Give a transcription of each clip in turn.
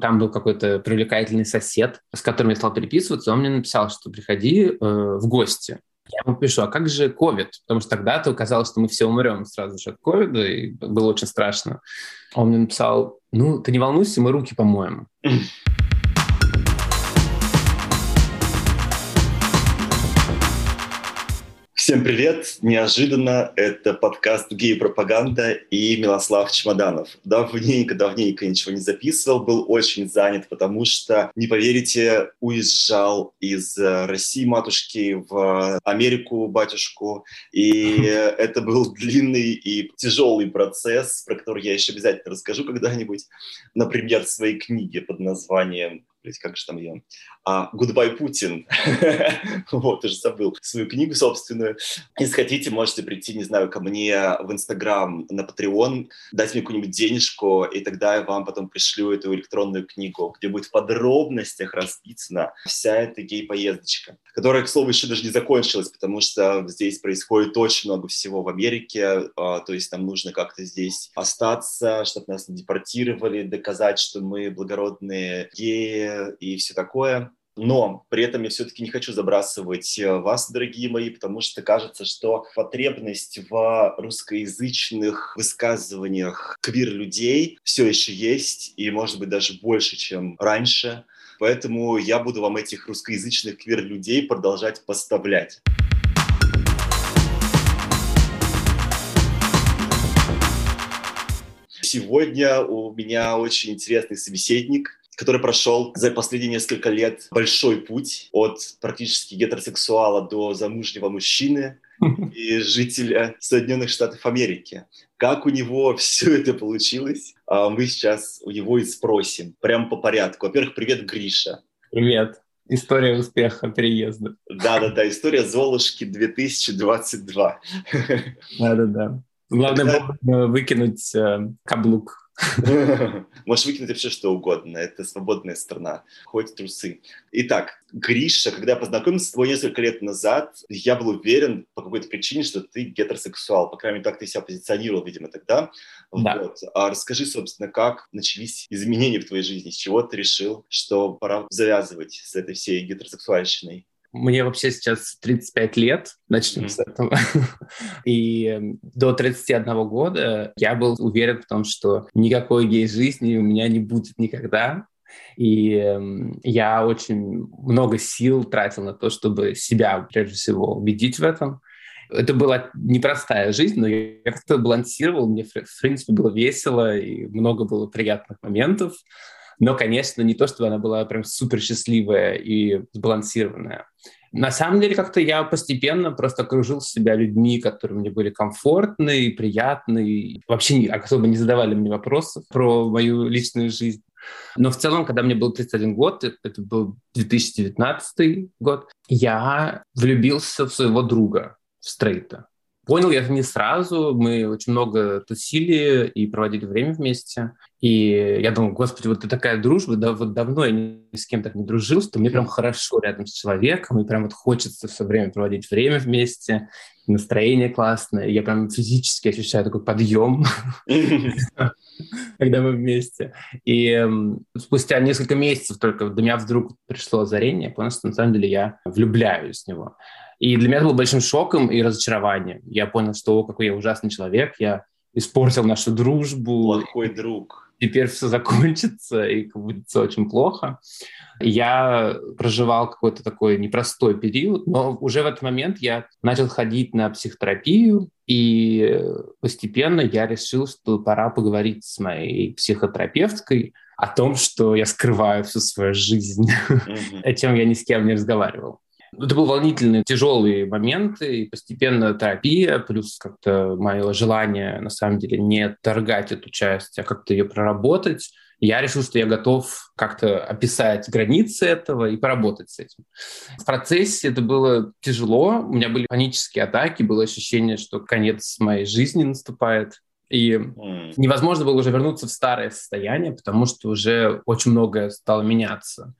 Там был какой-то привлекательный сосед, с которым я стал переписываться. Он мне написал, что приходи э, в гости. Я ему пишу, а как же ковид? Потому что тогда-то казалось, что мы все умрем сразу же от ковида, и было очень страшно. Он мне написал, ну, ты не волнуйся, мы руки помоем. Всем привет! Неожиданно это подкаст «Гей-пропаганда» и Милослав Чемоданов. Давненько-давненько ничего не записывал, был очень занят, потому что, не поверите, уезжал из э, России матушки в Америку батюшку. И это был длинный и тяжелый процесс, про который я еще обязательно расскажу когда-нибудь. Например, в своей книге под названием блядь, как же там ее? А, «Goodbye, Путин». вот, уже забыл свою книгу собственную. Если хотите, можете прийти, не знаю, ко мне в Инстаграм, на Patreon, дать мне какую-нибудь денежку, и тогда я вам потом пришлю эту электронную книгу, где будет в подробностях расписана вся эта гей-поездочка, которая, к слову, еще даже не закончилась, потому что здесь происходит очень много всего в Америке, а, то есть нам нужно как-то здесь остаться, чтобы нас не депортировали, доказать, что мы благородные геи, и все такое. Но при этом я все-таки не хочу забрасывать э, вас, дорогие мои, потому что кажется, что потребность в русскоязычных высказываниях квир-людей все еще есть, и, может быть, даже больше, чем раньше. Поэтому я буду вам этих русскоязычных квир-людей продолжать поставлять. Сегодня у меня очень интересный собеседник, который прошел за последние несколько лет большой путь от практически гетеросексуала до замужнего мужчины и жителя Соединенных Штатов Америки. Как у него все это получилось, а, мы сейчас у него и спросим. Прямо по порядку. Во-первых, привет, Гриша. Привет. История успеха переезда. Да-да-да, история Золушки 2022. Да-да-да. Главное Когда... выкинуть э, каблук Можешь выкинуть вообще что угодно. Это свободная страна. Хоть трусы. Итак, Гриша, когда я познакомился с тобой несколько лет назад, я был уверен по какой-то причине, что ты гетеросексуал. По крайней мере, так ты себя позиционировал, видимо, тогда. Да. Вот. А расскажи, собственно, как начались изменения в твоей жизни? С чего ты решил, что пора завязывать с этой всей гетеросексуальщиной? Мне вообще сейчас 35 лет, начнем mm-hmm. с этого. И эм, до 31 года я был уверен в том, что никакой гей-жизни у меня не будет никогда. И э, я очень много сил тратил на то, чтобы себя, прежде всего, убедить в этом. Это была непростая жизнь, но я как-то балансировал, мне, в принципе, было весело, и много было приятных моментов. Но, конечно, не то, чтобы она была прям супер счастливая и сбалансированная. На самом деле, как-то я постепенно просто окружил себя людьми, которые мне были комфортны и приятны, и вообще особо не задавали мне вопросов про мою личную жизнь. Но в целом, когда мне был 31 год, это был 2019 год, я влюбился в своего друга, в стрейта. Понял я это не сразу, мы очень много тусили и проводили время вместе. И я думал, господи, вот это такая дружба, да, вот давно я ни с кем так не дружил, что мне прям хорошо рядом с человеком, и прям вот хочется все время проводить время вместе, настроение классное, я прям физически ощущаю такой подъем, когда мы вместе. И спустя несколько месяцев только до меня вдруг пришло озарение, я понял, что на самом деле я влюбляюсь в него. И для меня это было большим шоком и разочарованием. Я понял, что о, какой я ужасный человек, я испортил нашу дружбу. Плохой друг. Теперь все закончится, и будет все очень плохо. Я проживал какой-то такой непростой период, но уже в этот момент я начал ходить на психотерапию, и постепенно я решил, что пора поговорить с моей психотерапевткой о том, что я скрываю всю свою жизнь, о чем я ни с кем не разговаривал. Это был волнительный, тяжелый момент, и постепенно терапия, плюс как-то мое желание, на самом деле, не торгать эту часть, а как-то ее проработать. Я решил, что я готов как-то описать границы этого и поработать с этим. В процессе это было тяжело, у меня были панические атаки, было ощущение, что конец моей жизни наступает. И невозможно было уже вернуться в старое состояние, потому что уже очень многое стало меняться.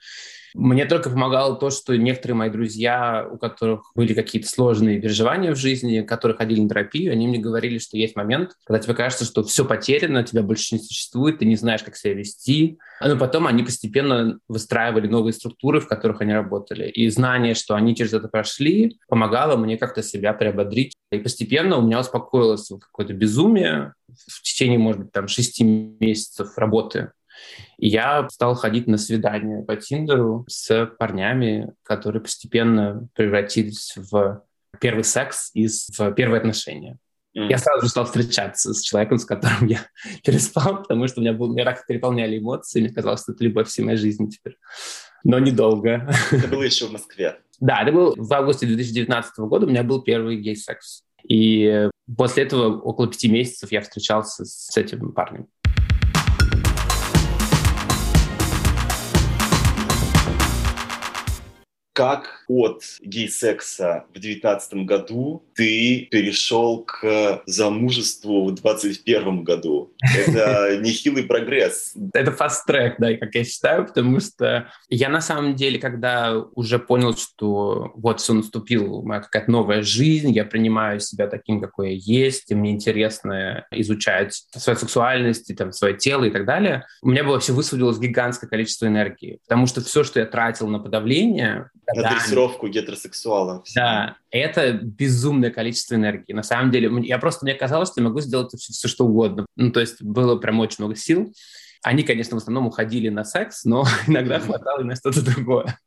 Мне только помогало то, что некоторые мои друзья, у которых были какие-то сложные переживания в жизни, которые ходили на терапию, они мне говорили, что есть момент, когда тебе кажется, что все потеряно, тебя больше не существует, ты не знаешь, как себя вести. Но потом они постепенно выстраивали новые структуры, в которых они работали. И знание, что они через это прошли, помогало мне как-то себя приободрить. И постепенно у меня успокоилось какое-то безумие в течение, может быть, там шести месяцев работы и я стал ходить на свидания по Тиндеру с парнями, которые постепенно превратились в первый секс и в первые отношения. Mm. Я сразу же стал встречаться с человеком, с которым я переспал, потому что у меня, был, меня так переполняли эмоции, мне казалось, что это любовь всей моей жизни теперь. Но недолго. Это было еще в Москве? Да, это был в августе 2019 года, у меня был первый гей-секс. И после этого около пяти месяцев я встречался с этим парнем. Как от гей-секса в 2019 году ты перешел к замужеству в 2021 году. Это нехилый прогресс. Это фаст-трек, да, как я считаю, потому что я на самом деле, когда уже понял, что вот все наступил, моя какая-то новая жизнь, я принимаю себя таким, какой я есть, и мне интересно изучать свою сексуальность, и, там, свое тело и так далее, у меня вообще высвободилось гигантское количество энергии, потому что все, что я тратил на подавление, на да, дрессировку гетеросексуала. Да, это безумное количество энергии. На самом деле, я просто, мне казалось, что я могу сделать все, все что угодно. Ну, то есть было прям очень много сил. Они, конечно, в основном уходили на секс, но иногда хватало и на что-то другое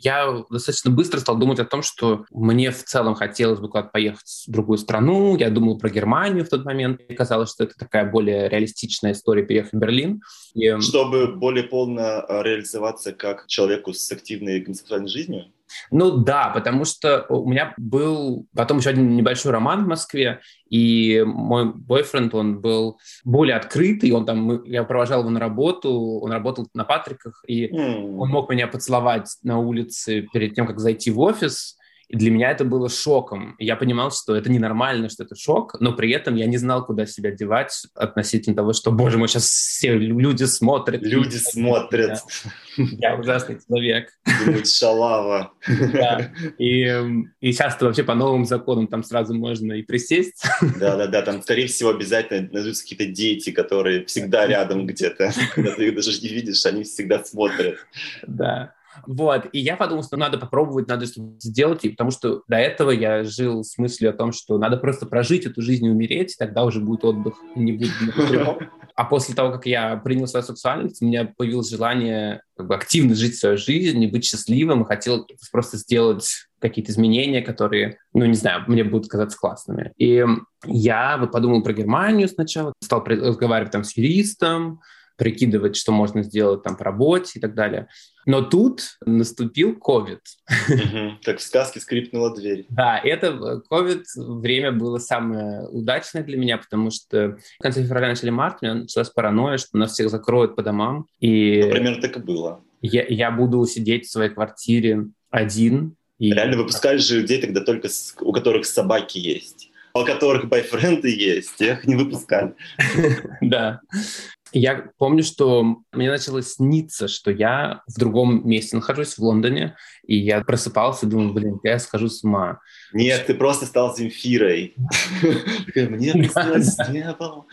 я достаточно быстро стал думать о том, что мне в целом хотелось бы куда-то поехать в другую страну. Я думал про Германию в тот момент. Мне казалось, что это такая более реалистичная история переехать в Берлин. И... Чтобы более полно а, реализоваться как человеку с активной гомосексуальной жизнью? Ну да, потому что у меня был потом еще один небольшой роман в Москве, и мой бойфренд, он был более открытый, он там, я провожал его на работу, он работал на Патриках, и mm. он мог меня поцеловать на улице перед тем, как зайти в офис, и для меня это было шоком. Я понимал, что это ненормально, что это шок, но при этом я не знал, куда себя девать относительно того, что, боже мой, сейчас все люди смотрят. Люди смотрят. Я ужасный человек. Думают, шалава. Да. И, и сейчас вообще по новым законам там сразу можно и присесть. Да-да-да, там, скорее всего, обязательно найдутся какие-то дети, которые всегда рядом где-то. Когда ты их даже не видишь, они всегда смотрят. Да. Вот, и я подумал, что надо попробовать, надо что-то сделать, и потому что до этого я жил с мыслью о том, что надо просто прожить эту жизнь и умереть, тогда уже будет отдых, и не будет А после того, как я принял свою сексуальность, у меня появилось желание как бы активно жить свою жизнь и быть счастливым, и хотел просто сделать какие-то изменения, которые, ну, не знаю, мне будут казаться классными. И я вот подумал про Германию сначала, стал разговаривать там с юристом, прикидывать, что можно сделать там по работе и так далее. Но тут наступил COVID. Как в сказке скрипнула дверь. Да, это COVID время было самое удачное для меня, потому что в конце февраля, начале марта у меня началась паранойя, что нас всех закроют по домам. И Например, так и было. Я, я буду сидеть в своей квартире один. И... Реально выпускаешь же людей тогда только, с, у которых собаки есть у которых бойфренды есть, тех не выпускали. Да. Я помню, что мне начало сниться, что я в другом месте нахожусь, в Лондоне, и я просыпался и думал, блин, я схожу с ума. Нет, ты просто стал Земфирой. Мне не было.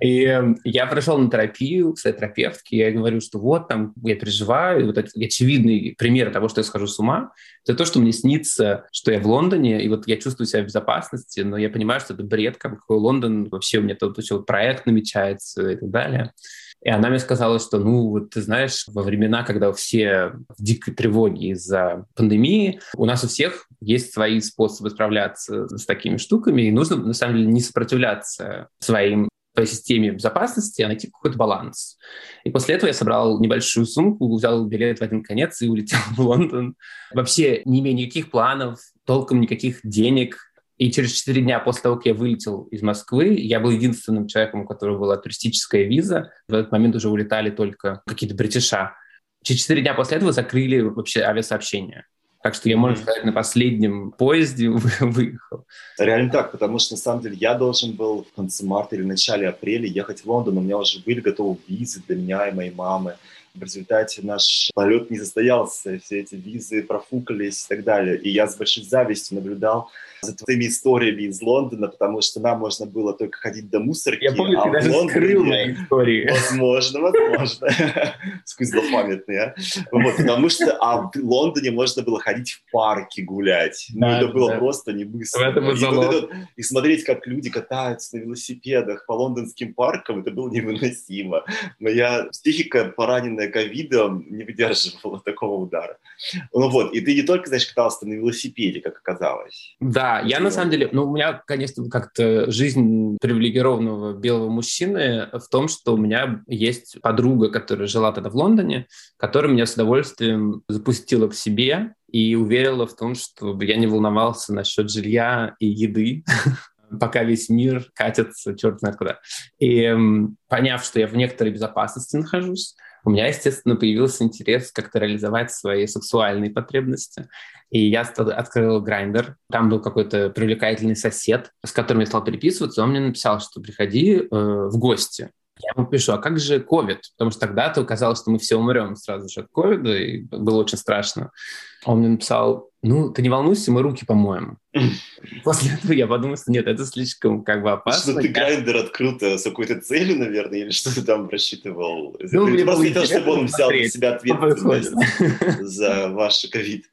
И эм, я пришел на терапию к своей терапевтке, я говорю, что вот там я переживаю, вот очевидный пример того, что я схожу с ума, это то, что мне снится, что я в Лондоне, и вот я чувствую себя в безопасности, но я понимаю, что это бред, какой Лондон, вообще у меня тут вот проект намечается и так далее. И она мне сказала, что, ну, вот ты знаешь, во времена, когда все в дикой тревоге из-за пандемии, у нас у всех есть свои способы справляться с такими штуками, и нужно, на самом деле, не сопротивляться своим по системе безопасности, а найти какой-то баланс. И после этого я собрал небольшую сумку, взял билет в один конец и улетел в Лондон. Вообще не имея никаких планов, толком никаких денег. И через четыре дня после того, как я вылетел из Москвы, я был единственным человеком, у которого была туристическая виза. В этот момент уже улетали только какие-то бритиша. Через четыре дня после этого закрыли вообще авиасообщение. Так что я, можно сказать, на последнем поезде выехал. Реально так, потому что, на самом деле, я должен был в конце марта или начале апреля ехать в Лондон, у меня уже были готовы визы для меня и моей мамы. В результате наш полет не состоялся, все эти визы профукались и так далее. И я с большой завистью наблюдал за твоими историями из Лондона, потому что нам можно было только ходить до мусорки. Я помню, а ты даже Лондоне... скрыл мои истории. Возможно, возможно. Сквозь злопамятный, а? Вот, потому что а в Лондоне можно было ходить в парке гулять. Ну, это было просто немыслимо. И, и смотреть, как люди катаются на велосипедах по лондонским паркам, это было невыносимо. Моя психика, пораненная ковидом, не выдерживала такого удара. Ну вот, и ты не только, знаешь, катался на велосипеде, как оказалось. Да, я на самом деле, ну, у меня, конечно, как-то жизнь привилегированного белого мужчины в том, что у меня есть подруга, которая жила тогда в Лондоне, которая меня с удовольствием запустила к себе и уверила в том, что я не волновался насчет жилья и еды, пока весь мир катится черт знает куда. И поняв, что я в некоторой безопасности нахожусь, у меня, естественно, появился интерес как-то реализовать свои сексуальные потребности. И я открыл грайндер. Там был какой-то привлекательный сосед, с которым я стал переписываться. Он мне написал, что приходи э, в гости. Я ему пишу, а как же ковид? Потому что тогда-то казалось, что мы все умрем сразу же от ковида, и было очень страшно. Он мне написал, ну, ты не волнуйся, мы руки помоем. После этого я подумал, что нет, это слишком как бы опасно. Что ты грайндер открыл-то с какой-то целью, наверное, или что ты там рассчитывал? Ну, ты просто хотел, чтобы он взял на себя ответственность за ваш ковид.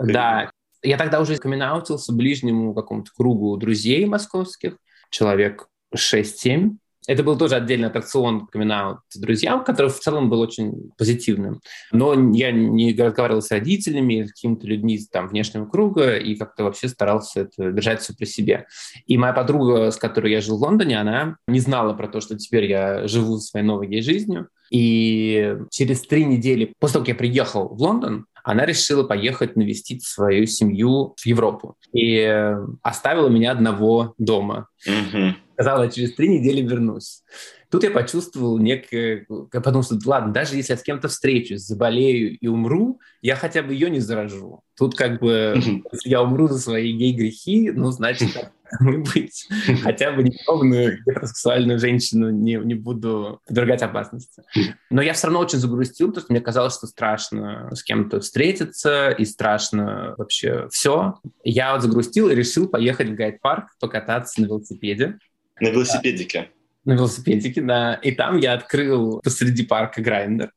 Да, я тогда уже камин ближнему какому-то кругу друзей московских, человек 6-7, это был тоже отдельный аттракцион камин друзьям, который в целом был очень позитивным. Но я не разговаривал с родителями, с какими-то людьми там внешнего круга, и как-то вообще старался это держать все при себе. И моя подруга, с которой я жил в Лондоне, она не знала про то, что теперь я живу своей новой жизнью. И через три недели после того, как я приехал в Лондон, она решила поехать навестить свою семью в Европу. И оставила меня одного дома. Mm-hmm сказала, через три недели вернусь. Тут я почувствовал некое... Я подумал, что ладно, даже если я с кем-то встречусь, заболею и умру, я хотя бы ее не заражу. Тут как бы, если я умру за свои гей-грехи, ну, значит, быть. Хотя бы неровную гетеросексуальную женщину не, не буду подвергать опасности. Но я все равно очень загрустил, потому что мне казалось, что страшно с кем-то встретиться и страшно вообще все. Я вот загрустил и решил поехать в гайд-парк покататься на велосипеде. На велосипедике. На велосипедике, да. И там я открыл посреди парка грайндер.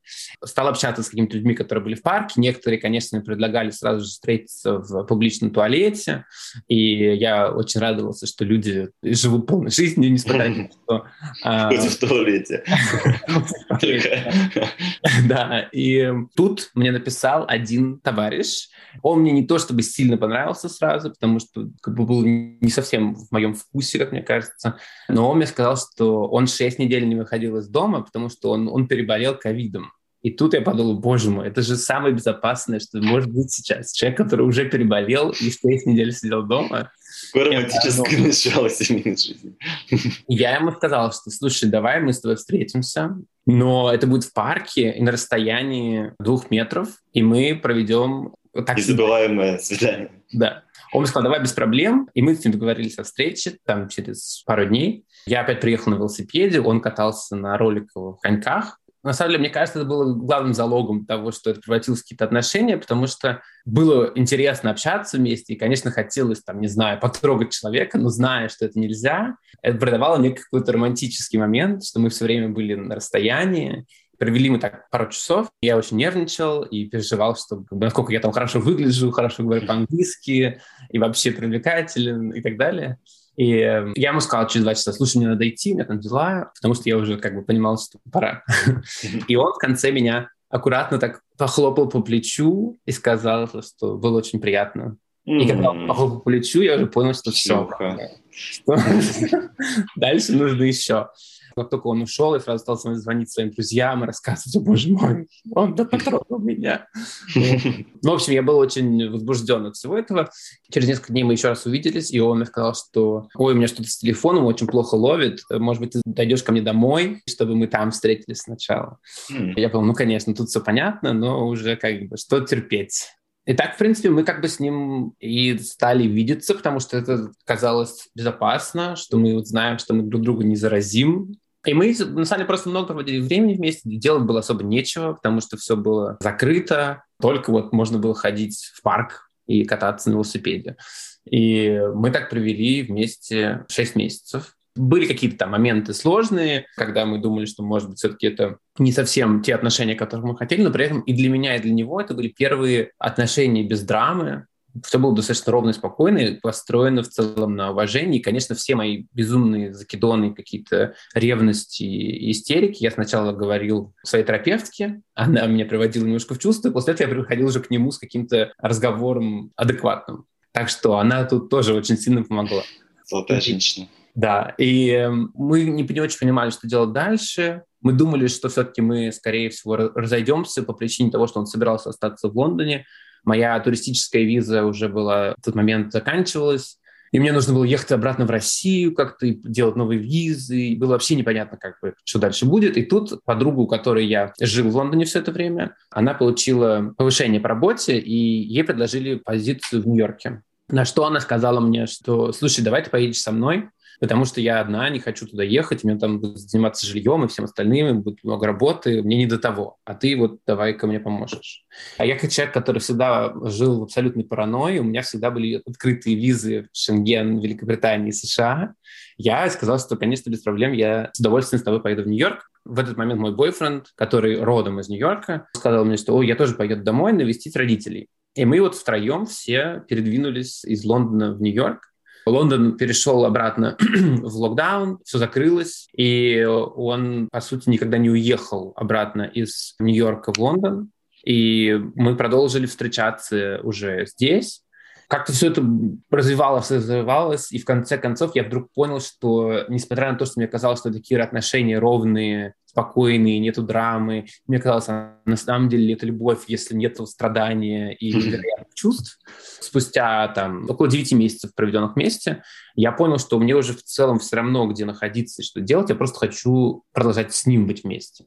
Стал общаться с какими-то людьми, которые были в парке. Некоторые, конечно, предлагали сразу же встретиться в публичном туалете. И я очень радовался, что люди живут полной жизнью, несмотря на то, что... А, в туалете. Да, и тут мне написал один товарищ. Он мне не то чтобы сильно понравился сразу, потому что был не совсем в моем вкусе, как мне кажется. Но он мне сказал, что он 6 недель не выходил из дома, потому что он, он переболел ковидом. И тут я подумал, боже мой, это же самое безопасное, что может быть сейчас. Человек, который уже переболел и 6 недель сидел дома. Романтическое начало семейной жизни. Я ему сказал, что, слушай, давай мы с тобой встретимся, но это будет в парке и на расстоянии двух метров, и мы проведем... Так Незабываемое свидание. Да. Он мне сказал, давай без проблем. И мы с ним договорились о встрече там через пару дней. Я опять приехал на велосипеде, он катался на роликовых коньках. На самом деле, мне кажется, это было главным залогом того, что это превратилось в какие-то отношения, потому что было интересно общаться вместе, и, конечно, хотелось, там, не знаю, потрогать человека, но зная, что это нельзя, это придавало некий какой-то романтический момент, что мы все время были на расстоянии, Провели мы так пару часов. Я очень нервничал и переживал, что как бы, насколько я там хорошо выгляжу, хорошо говорю по-английски и вообще привлекателен и так далее. И э, я ему сказал через два часа, слушай, мне надо идти, у меня там дела, потому что я уже как бы понимал, что пора. И он в конце меня аккуратно так похлопал по плечу и сказал, что было очень приятно. И когда он похлопал по плечу, я уже понял, что все. Дальше нужно еще. Как только он ушел, я сразу стал звонить своим друзьям и рассказывать, о, боже мой, он да потрогал меня. Ну, в общем, я был очень возбужден от всего этого. Через несколько дней мы еще раз увиделись, и он мне сказал, что ой, у меня что-то с телефоном очень плохо ловит, может быть, ты дойдешь ко мне домой, чтобы мы там встретились сначала. Я подумал, ну, конечно, тут все понятно, но уже как бы что терпеть. И так, в принципе, мы как бы с ним и стали видеться, потому что это казалось безопасно, что мы вот знаем, что мы друг друга не заразим, И мы, на самом деле, просто много проводили времени вместе, делать было особо нечего, потому что все было закрыто, только вот можно было ходить в парк и кататься на велосипеде. И мы так провели вместе 6 месяцев. Были какие-то там моменты сложные, когда мы думали, что, может быть, все-таки это не совсем те отношения, которые мы хотели, но при этом и для меня, и для него это были первые отношения без драмы, все было достаточно ровно и спокойно, построено в целом на уважении. И, конечно, все мои безумные закидоны, какие-то ревности и истерики я сначала говорил своей терапевтке, она меня приводила немножко в чувство, после этого я приходил уже к нему с каким-то разговором адекватным. Так что она тут тоже очень сильно помогла. Золотая женщина. Да, и э, мы не, не очень понимали, что делать дальше. Мы думали, что все-таки мы, скорее всего, разойдемся по причине того, что он собирался остаться в Лондоне. Моя туристическая виза уже была в тот момент заканчивалась. И мне нужно было ехать обратно в Россию, как-то делать новые визы. И было вообще непонятно, как бы, что дальше будет. И тут подруга, у которой я жил в Лондоне все это время, она получила повышение по работе, и ей предложили позицию в Нью-Йорке. На что она сказала мне, что, слушай, давай ты поедешь со мной, потому что я одна, не хочу туда ехать, мне там будут заниматься жильем и всем остальным, будет много работы, мне не до того, а ты вот давай ко мне поможешь. А я как человек, который всегда жил в абсолютной паранойи, у меня всегда были открытые визы в Шенген, Великобритании, США, я сказал, что, конечно, без проблем, я с удовольствием с тобой поеду в Нью-Йорк. В этот момент мой бойфренд, который родом из Нью-Йорка, сказал мне, что, о, я тоже поеду домой навестить родителей. И мы вот втроем все передвинулись из Лондона в Нью-Йорк. Лондон перешел обратно в локдаун, все закрылось, и он, по сути, никогда не уехал обратно из Нью-Йорка в Лондон. И мы продолжили встречаться уже здесь. Как-то все это развивалось, развивалось, и в конце концов я вдруг понял, что, несмотря на то, что мне казалось, что такие отношения ровные, спокойные, нету драмы, мне казалось, на самом деле это любовь, если нет страдания и чувств. Спустя там около 9 месяцев, проведенных вместе, я понял, что мне уже в целом все равно, где находиться и что делать, я просто хочу продолжать с ним быть вместе.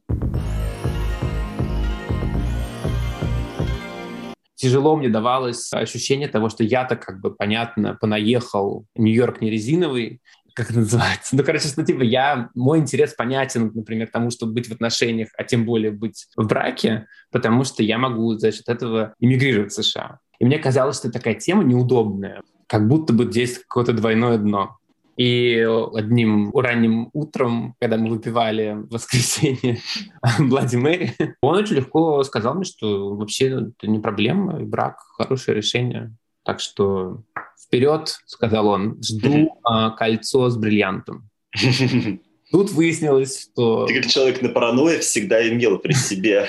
тяжело мне давалось ощущение того, что я-то как бы, понятно, понаехал, Нью-Йорк не резиновый, как это называется? Ну, короче, что типа я, мой интерес понятен, например, тому, чтобы быть в отношениях, а тем более быть в браке, потому что я могу за счет этого эмигрировать в США. И мне казалось, что такая тема неудобная, как будто бы здесь какое-то двойное дно. И одним ранним утром, когда мы выпивали в воскресенье Блади Мэри, он очень легко сказал мне, что вообще это не проблема, и брак — хорошее решение. Так что вперед, сказал он, жду а, кольцо с бриллиантом. Тут выяснилось, что... Ты как человек на паранойя всегда имел при себе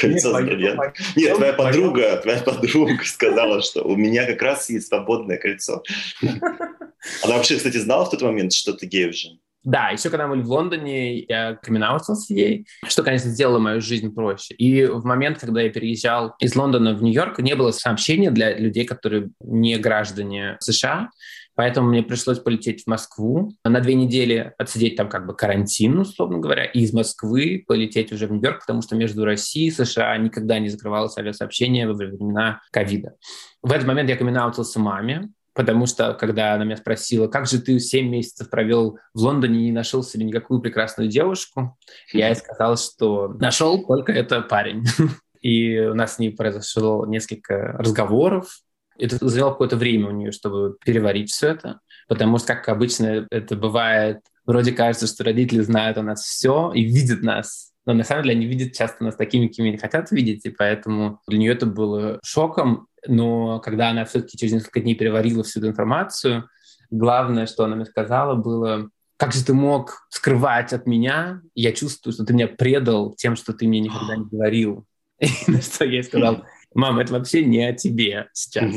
кольцо с бриллиантом. Нет, твоя подруга, твоя подруга сказала, что у меня как раз есть свободное кольцо. Она вообще, кстати, знала в тот момент, что ты гей уже? Да, еще когда мы были в Лондоне, я каминаутился ей, что, конечно, сделало мою жизнь проще. И в момент, когда я переезжал из Лондона в Нью-Йорк, не было сообщения для людей, которые не граждане США, Поэтому мне пришлось полететь в Москву, на две недели отсидеть там как бы карантин, условно говоря, и из Москвы полететь уже в Нью-Йорк, потому что между Россией и США никогда не закрывалось авиасообщение во времена ковида. В этот момент я камин маме, потому что, когда она меня спросила, как же ты 7 месяцев провел в Лондоне и не нашел себе никакую прекрасную девушку, я ей сказал, что нашел только это парень. И у нас с ней произошло несколько разговоров. Это заняло какое-то время у нее, чтобы переварить все это, потому что, как обычно это бывает, вроде кажется, что родители знают о нас все и видят нас но на самом деле они видят часто нас такими, какими они хотят видеть, и поэтому для нее это было шоком. Но когда она все-таки через несколько дней переварила всю эту информацию, главное, что она мне сказала, было как же ты мог скрывать от меня? Я чувствую, что ты меня предал тем, что ты мне никогда не говорил. И на что я сказал, мам, это вообще не о тебе сейчас.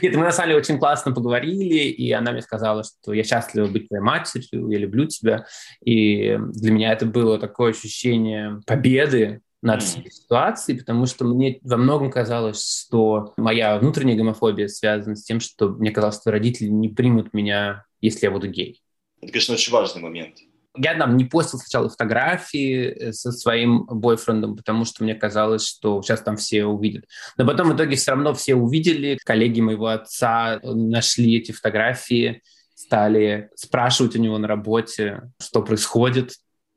Это мы на самом деле очень классно поговорили, и она мне сказала, что я счастлива быть твоей матерью, я люблю тебя. И для меня это было такое ощущение победы, над всей ситуацией, потому что мне во многом казалось, что моя внутренняя гомофобия связана с тем, что мне казалось, что родители не примут меня, если я буду гей. Это, конечно, очень важный момент. Я там не постил сначала фотографии э, со своим бойфрендом, потому что мне казалось, что сейчас там все увидят. Но потом в итоге все равно все увидели. Коллеги моего отца нашли эти фотографии, стали спрашивать у него на работе, что происходит.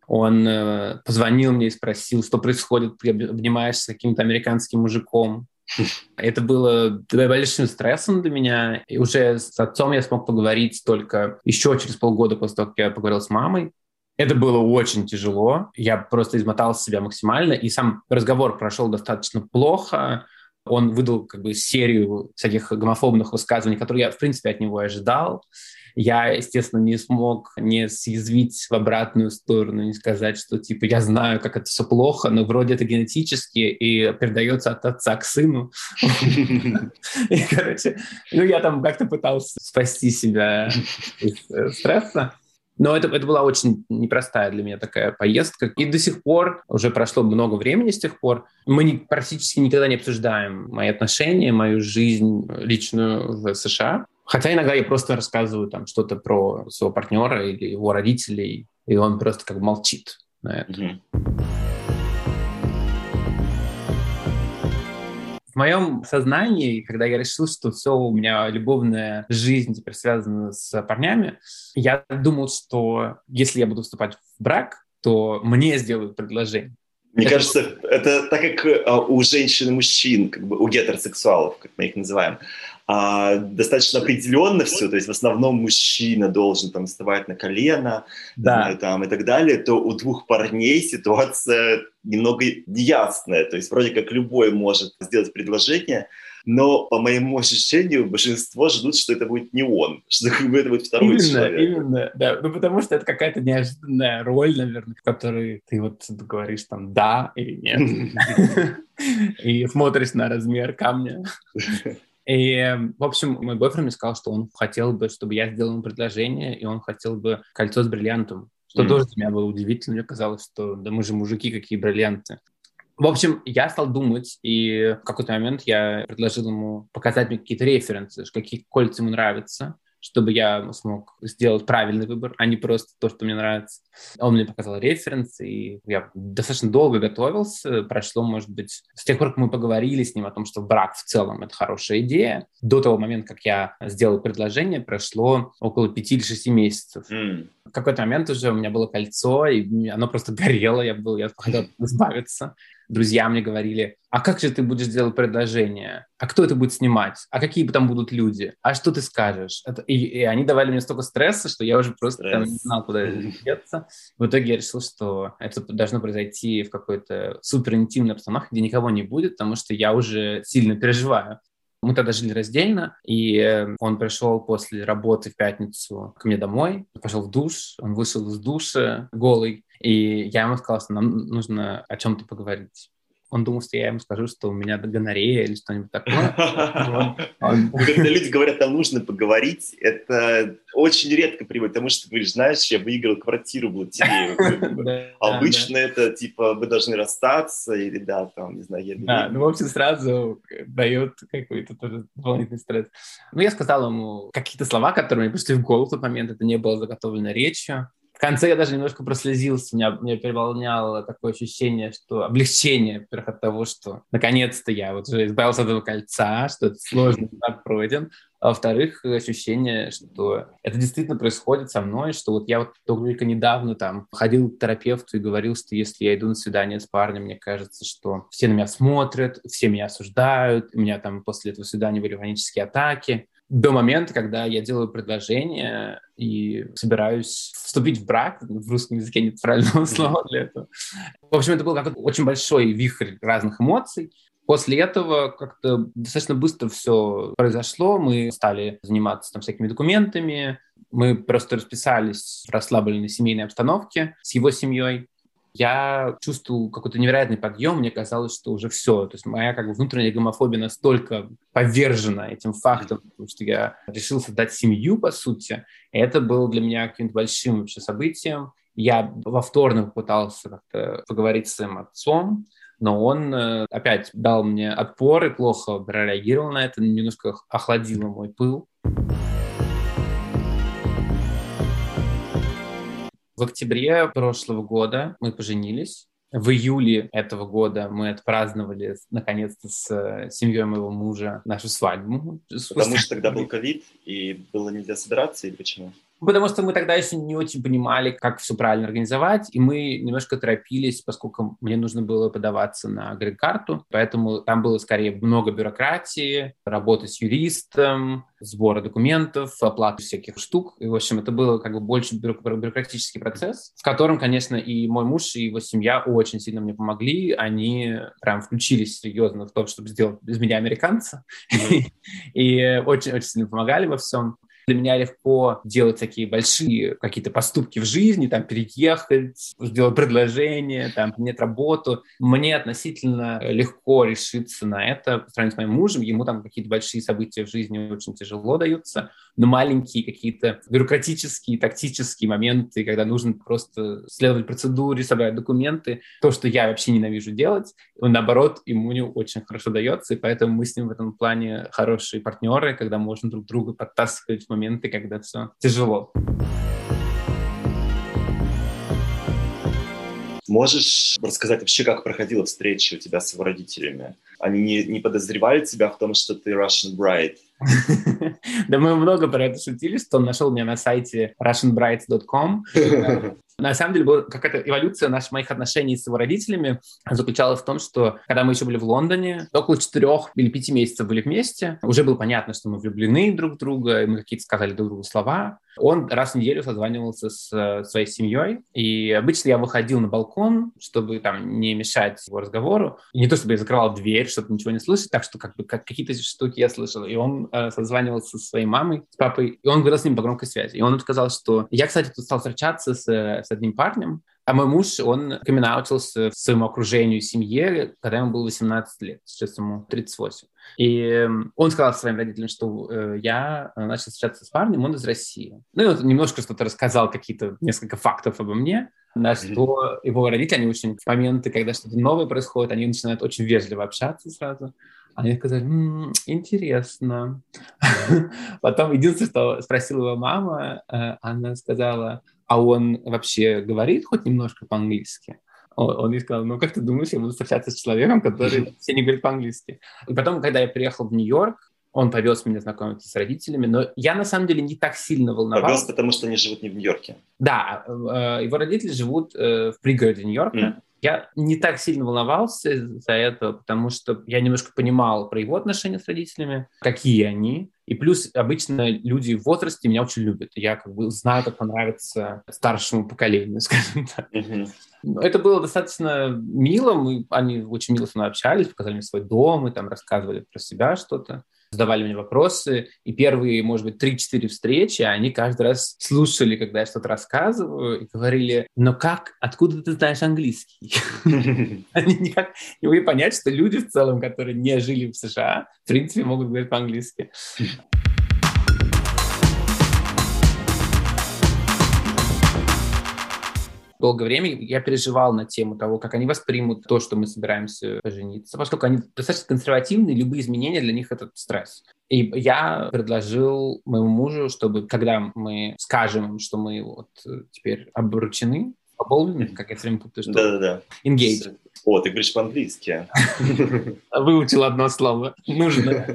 Он э, позвонил мне и спросил, что происходит, ты обнимаешься с каким-то американским мужиком. Это было большим стрессом для меня. И уже с отцом я смог поговорить только еще через полгода после того, как я поговорил с мамой. Это было очень тяжело. Я просто измотал себя максимально, и сам разговор прошел достаточно плохо. Он выдал как бы серию всяких гомофобных высказываний, которые я, в принципе, от него ожидал. Я, естественно, не смог не съязвить в обратную сторону, не сказать, что, типа, я знаю, как это все плохо, но вроде это генетически и передается от отца к сыну. И, короче, ну, я там как-то пытался спасти себя из э, стресса. Но это, это была очень непростая для меня такая поездка. И до сих пор, уже прошло много времени с тех пор, мы не, практически никогда не обсуждаем мои отношения, мою жизнь личную в США. Хотя иногда я просто рассказываю там что-то про своего партнера или его родителей, и он просто как молчит на это. Mm-hmm. В моем сознании, когда я решил, что все, у меня любовная жизнь теперь связана с парнями, я думал, что если я буду вступать в брак, то мне сделают предложение. Мне это... кажется, это так как а, у женщин и мужчин, как бы у гетеросексуалов, как мы их называем, а, достаточно определенно все, то есть в основном мужчина должен там вставать на колено да. знаю, там, и так далее, то у двух парней ситуация немного неясная, то есть вроде как любой может сделать предложение, но по моему ощущению большинство ждут, что это будет не он, что это будет второй именно, человек. Именно, да, ну потому что это какая-то неожиданная роль, наверное, в которой ты вот говоришь там «да» или «нет», и смотришь на размер камня. И, в общем, мой бойфренд мне сказал, что он хотел бы, чтобы я сделал ему предложение, и он хотел бы кольцо с бриллиантом. Что mm. тоже для меня было удивительно. Мне казалось, что да мы же мужики, какие бриллианты. В общем, я стал думать, и в какой-то момент я предложил ему показать мне какие-то референсы, какие кольца ему нравятся чтобы я смог сделать правильный выбор, а не просто то, что мне нравится. Он мне показал референс, и я достаточно долго готовился. Прошло, может быть, с тех пор, как мы поговорили с ним о том, что брак в целом — это хорошая идея, до того момента, как я сделал предложение, прошло около пяти или шести месяцев. Mm. В какой-то момент уже у меня было кольцо, и оно просто горело, я, был, я хотел избавиться друзья мне говорили, а как же ты будешь делать предложение? А кто это будет снимать? А какие там будут люди? А что ты скажешь? Это, и, и они давали мне столько стресса, что я уже просто там, не знал, куда деться. В итоге я решил, что это должно произойти в какой-то супер интимной обстановке, где никого не будет, потому что я уже сильно переживаю. Мы тогда жили раздельно, и э, он пришел после работы в пятницу ко мне домой, пошел в душ, он вышел из душа голый, и я ему сказал, что нам нужно о чем-то поговорить. Он думал, что я ему скажу, что у меня гонорея или что-нибудь такое. Когда люди говорят, нам нужно поговорить, это очень редко приводит, потому что ты говоришь, знаешь, я выиграл квартиру в лотерею. Обычно это типа вы должны расстаться или да, там, не знаю, я Да, ну, в общем, сразу дает какой-то тоже дополнительный стресс. Ну, я сказал ему какие-то слова, которые мне пришли в голову в тот момент, это не было заготовлено речью. В конце я даже немножко прослезился, меня, меня переполняло такое ощущение, что облегчение, во-первых, от того, что наконец-то я вот уже избавился от этого кольца, что это сложный этап пройден, а во-вторых, ощущение, что это действительно происходит со мной, что вот я вот только недавно там ходил к терапевту и говорил, что если я иду на свидание с парнем, мне кажется, что все на меня смотрят, все меня осуждают, у меня там после этого свидания были панические атаки, до момента, когда я делаю предложение и собираюсь вступить в брак. В русском языке нет правильного слова для этого. В общем, это был какой-то очень большой вихрь разных эмоций. После этого как-то достаточно быстро все произошло. Мы стали заниматься там всякими документами. Мы просто расписались в расслабленной семейной обстановке с его семьей я чувствовал какой-то невероятный подъем, мне казалось, что уже все, то есть моя как бы внутренняя гомофобия настолько повержена этим фактом, потому что я решил создать семью, по сути, и это было для меня каким-то большим вообще событием. Я во вторник пытался как-то поговорить с своим отцом, но он э, опять дал мне отпор и плохо реагировал на это, немножко охладило мой пыл. В октябре прошлого года мы поженились. В июле этого года мы отпраздновали наконец-то с семьей моего мужа нашу свадьбу. Потому что тогда был ковид и было нельзя собираться или почему? Потому что мы тогда еще не очень понимали, как все правильно организовать, и мы немножко торопились, поскольку мне нужно было подаваться на грин-карту, поэтому там было скорее много бюрократии, работы с юристом, сбора документов, оплаты всяких штук. И, в общем, это было как бы больше бюрократический процесс, в котором, конечно, и мой муж, и его семья очень сильно мне помогли. Они прям включились серьезно в то, чтобы сделать из меня американца. И очень-очень сильно помогали во всем. Для меня легко делать такие большие какие-то поступки в жизни, там, переехать, сделать предложение, там, принять работу. Мне относительно легко решиться на это по сравнению с моим мужем. Ему там какие-то большие события в жизни очень тяжело даются, но маленькие какие-то бюрократические, тактические моменты, когда нужно просто следовать процедуре, собрать документы, то, что я вообще ненавижу делать, он, наоборот, ему не очень хорошо дается, и поэтому мы с ним в этом плане хорошие партнеры, когда можно друг друга подтаскивать в моменты, когда все тяжело. Можешь рассказать вообще, как проходила встреча у тебя с его родителями? Они не, не подозревали тебя в том, что ты Russian bride? Да мы много про это шутили, что он нашел меня на сайте russianbrides.com. На самом деле, была какая-то эволюция наших моих отношений с его родителями заключалась в том, что когда мы еще были в Лондоне, около четырех или пяти месяцев были вместе, уже было понятно, что мы влюблены друг в друга, и мы какие-то сказали друг другу слова. Он раз в неделю созванивался с э, своей семьей, и обычно я выходил на балкон, чтобы там не мешать его разговору. И не то, чтобы я закрывал дверь, чтобы ничего не слышать, так что как бы как, какие-то штуки я слышал. И он э, созванивался со своей мамой, с папой, и он говорил с ним по громкой связи. И он сказал, что я, кстати, тут стал встречаться с, с одним парнем, а мой муж, он камин в своему окружению, семье, когда ему было 18 лет, сейчас ему 38. И эм, он сказал своим родителям, что э, я начал встречаться с парнем, он из России. Ну и вот немножко что-то рассказал, какие-то несколько фактов обо мне, на что его родители, они очень в моменты, когда что-то новое происходит, они начинают очень вежливо общаться сразу. Они сказали, М, интересно. Потом единственное, что спросила его мама, э, она сказала, а он вообще говорит хоть немножко по-английски? Он ей сказал, ну как ты думаешь, я буду встречаться с человеком, который все не говорит по-английски? И потом, когда я приехал в Нью-Йорк, он повез меня знакомиться с родителями, но я на самом деле не так сильно волновался. Повез, потому что они живут не в Нью-Йорке. Да, э, его родители живут э, в пригороде Нью-Йорка. Mm. Я не так сильно волновался за это, потому что я немножко понимал про его отношения с родителями, какие они. И плюс обычно люди в возрасте меня очень любят. Я как бы знаю, как понравится старшему поколению, скажем так. Mm-hmm. Это было достаточно мило. Мы, они очень мило со мной общались, показали мне свой дом и там рассказывали про себя что-то задавали мне вопросы, и первые, может быть, 3-4 встречи, они каждый раз слушали, когда я что-то рассказываю, и говорили, но как, откуда ты знаешь английский? Они никак не могли понять, что люди в целом, которые не жили в США, в принципе, могут говорить по-английски. Долгое время я переживал на тему того, как они воспримут то, что мы собираемся пожениться, поскольку они достаточно консервативны, любые изменения для них это стресс. И я предложил моему мужу, чтобы когда мы скажем, что мы вот теперь обручены, оболвлены, как я все время путаю, что... Да-да-да. Engage. О, ты говоришь по-английски. Выучил одно слово. Нужно.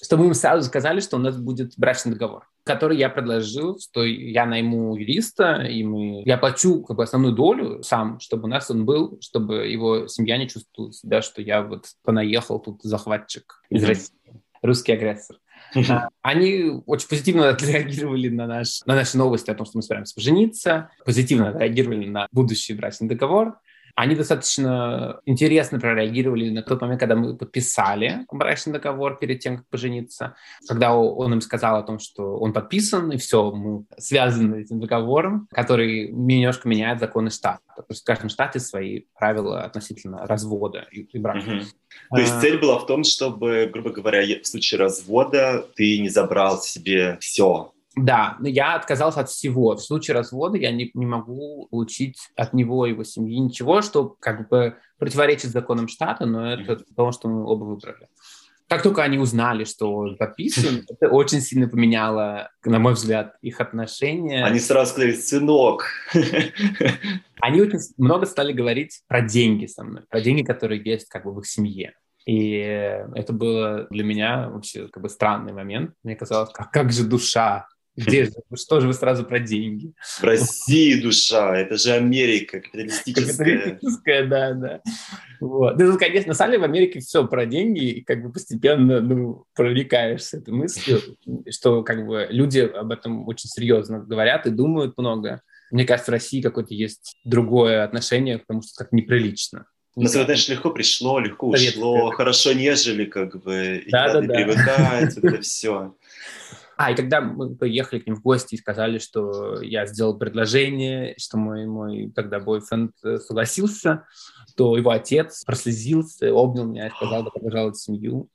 Что мы им сразу сказали, что у нас будет брачный договор, который я предложил, что я найму юриста, и мы... я плачу как бы основную долю сам, чтобы у нас он был, чтобы его семья не чувствовала себя, что я вот понаехал тут захватчик из России, русский агрессор. Они очень позитивно отреагировали на, наш, на наши новости о том, что мы собираемся пожениться, позитивно отреагировали на будущий брачный договор. Они достаточно интересно прореагировали на тот момент, когда мы подписали брачный договор перед тем, как пожениться. Когда он им сказал о том, что он подписан, и все, мы связаны этим договором, который немножко меняет законы штата. То есть в каждом штате свои правила относительно развода и, и брака. Угу. То есть а. цель была в том, чтобы, грубо говоря, в случае развода ты не забрал себе все, да, но я отказался от всего. В случае развода я не, не могу получить от него и его семьи ничего, что как бы противоречит законам штата, но это mm-hmm. потому, что мы оба выбрали. как только они узнали, что он подписан, это очень сильно поменяло, на мой взгляд, их отношения. Они сразу сказали, сынок. Они очень много стали говорить про деньги со мной, про деньги, которые есть как бы в их семье. И это было для меня вообще как бы странный момент. Мне казалось, как, как же душа где же? Что же вы сразу про деньги? В России душа, это же Америка, капиталистическая. Капиталистическая, да, да. Вот. Ну, конечно, на самом деле в Америке все про деньги, и как бы постепенно ну, проникаешься этой мыслью, что как бы люди об этом очень серьезно говорят и думают много. Мне кажется, в России какое-то есть другое отношение, потому что как неприлично. На это, конечно, легко пришло, легко ушло, хорошо нежели, как бы, да, и да, надо да. привыкать, вот это все. А, и когда мы поехали к ним в гости и сказали, что я сделал предложение, что мой, мой тогда бойфренд э, согласился, то его отец прослезился, обнял меня и сказал, добро пожаловать в семью.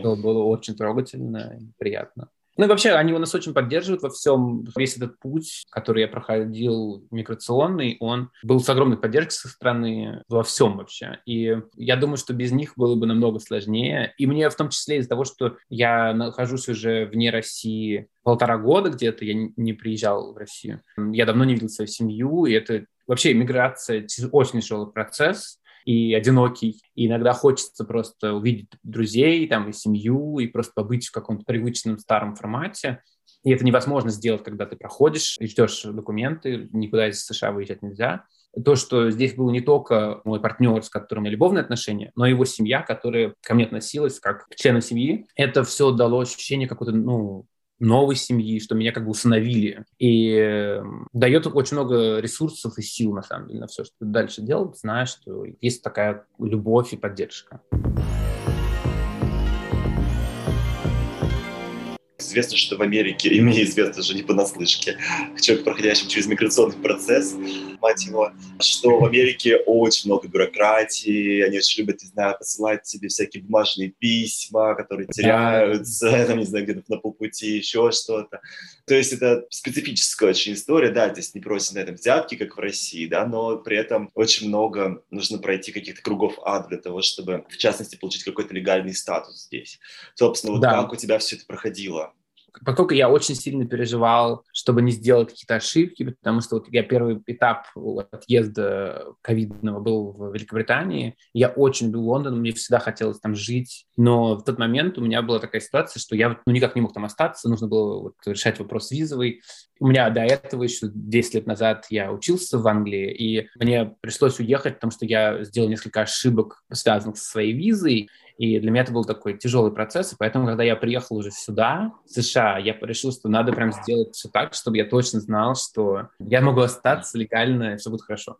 Это было очень трогательно и приятно. Ну вообще, они нас очень поддерживают во всем. Весь этот путь, который я проходил миграционный, он был с огромной поддержкой со стороны во всем вообще. И я думаю, что без них было бы намного сложнее. И мне в том числе из-за того, что я нахожусь уже вне России полтора года где-то, я не приезжал в Россию. Я давно не видел свою семью, и это вообще миграция очень тяжелый процесс и одинокий. И иногда хочется просто увидеть друзей, там, и семью, и просто побыть в каком-то привычном старом формате. И это невозможно сделать, когда ты проходишь и ждешь документы, никуда из США выезжать нельзя. То, что здесь был не только мой партнер, с которым у меня любовные отношения, но и его семья, которая ко мне относилась как к члену семьи, это все дало ощущение какой-то, ну, новой семьи, что меня как бы усыновили. И эм, дает очень много ресурсов и сил, на самом деле, на все, что дальше делать, зная, что есть такая любовь и поддержка. Известно, что в Америке, и мне известно же не понаслышке, человек, проходящий через миграционный процесс, мать его, что в Америке очень много бюрократии, они очень любят, не знаю, посылать тебе всякие бумажные письма, которые теряются, там, не знаю, где-то на полпути, еще что-то. То есть это специфическая очень история, да, то есть не просят на этом взятки, как в России, да, но при этом очень много нужно пройти каких-то кругов ад для того, чтобы, в частности, получить какой-то легальный статус здесь. Собственно, вот да. как у тебя все это проходило? Поскольку я очень сильно переживал, чтобы не сделать какие-то ошибки, потому что вот я первый этап отъезда ковидного был в Великобритании, я очень любил Лондон, мне всегда хотелось там жить, но в тот момент у меня была такая ситуация, что я ну, никак не мог там остаться, нужно было вот, решать вопрос визовый. У меня до этого еще 10 лет назад я учился в Англии, и мне пришлось уехать, потому что я сделал несколько ошибок, связанных со своей визой, и для меня это был такой тяжелый процесс, и поэтому, когда я приехал уже сюда, в США, я решил, что надо прям сделать все так, чтобы я точно знал, что я могу остаться легально, и все будет хорошо.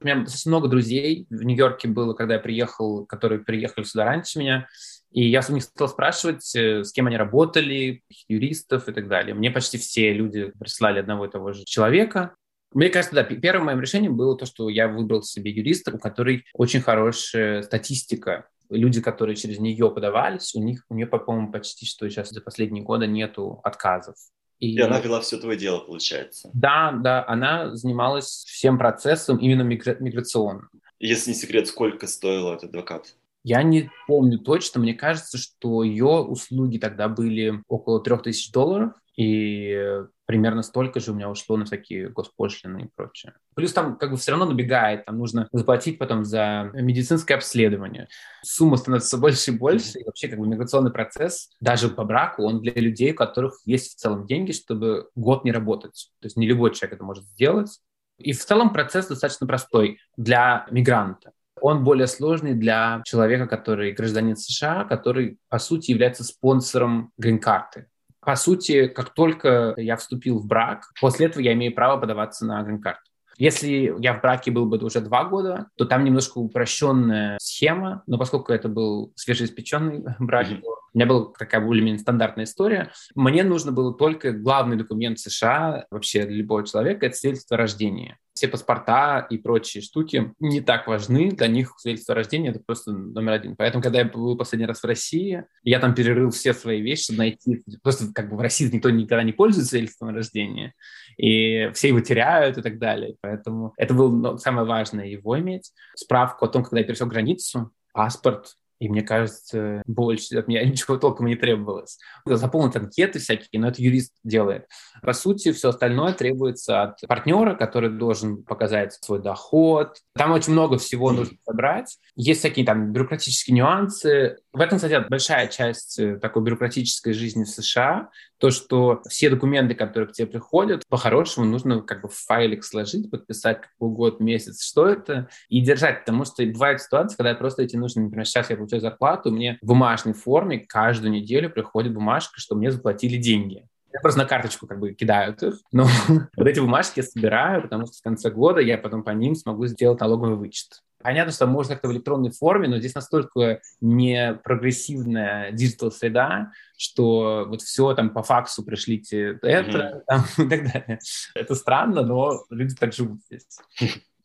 У меня достаточно много друзей в Нью-Йорке было, когда я приехал, которые приехали сюда раньше меня, и я у них стал спрашивать, э, с кем они работали, юристов и так далее. Мне почти все люди прислали одного и того же человека. Мне кажется, да, первым моим решением было то, что я выбрал себе юриста, у которого очень хорошая статистика люди, которые через нее подавались, у них, у нее, по-моему, почти что сейчас за последние годы нету отказов. И, и она вела все твое дело, получается. Да, да, она занималась всем процессом именно мигра- миграционным. Если не секрет, сколько стоил этот адвокат? Я не помню точно, мне кажется, что ее услуги тогда были около 3000 долларов, и примерно столько же у меня ушло на всякие госпошлины и прочее. Плюс там как бы все равно набегает, там нужно заплатить потом за медицинское обследование. Сумма становится все больше и больше, и вообще как бы миграционный процесс, даже по браку, он для людей, у которых есть в целом деньги, чтобы год не работать. То есть не любой человек это может сделать. И в целом процесс достаточно простой для мигранта. Он более сложный для человека, который гражданин США, который, по сути, является спонсором грин-карты. По сути, как только я вступил в брак, после этого я имею право подаваться на грин-карту. Если я в браке был бы уже два года, то там немножко упрощенная схема, но поскольку это был свежеиспеченный брак, mm-hmm. у меня была такая более-менее стандартная история. Мне нужно было только главный документ США вообще для любого человека – это свидетельство о рождении все паспорта и прочие штуки не так важны. Для них свидетельство о рождении – это просто номер один. Поэтому, когда я был последний раз в России, я там перерыл все свои вещи, чтобы найти... Просто как бы в России никто никогда не пользуется свидетельством о рождении, и все его теряют и так далее. Поэтому это было ну, самое важное – его иметь. Справку о том, когда я пересек границу, паспорт, и мне кажется, больше от меня ничего толком не требовалось. Заполнить анкеты всякие, но это юрист делает. По сути, все остальное требуется от партнера, который должен показать свой доход. Там очень много всего нужно собрать. Есть всякие там бюрократические нюансы. В этом, кстати, большая часть э, такой бюрократической жизни в США, то, что все документы, которые к тебе приходят, по-хорошему нужно как бы в файлик сложить, подписать какой год, месяц, что это, и держать, потому что бывают ситуации, когда просто эти нужно, например, сейчас я получаю зарплату, мне в бумажной форме каждую неделю приходит бумажка, что мне заплатили деньги. Я просто на карточку как бы кидают их. Но вот эти бумажки я собираю, потому что в конце года я потом по ним смогу сделать налоговый вычет. Понятно, что можно как-то в электронной форме, но здесь настолько не прогрессивная digital среда, что вот все там по факсу пришлите это mm-hmm. там, и так далее. Это странно, но люди так живут здесь.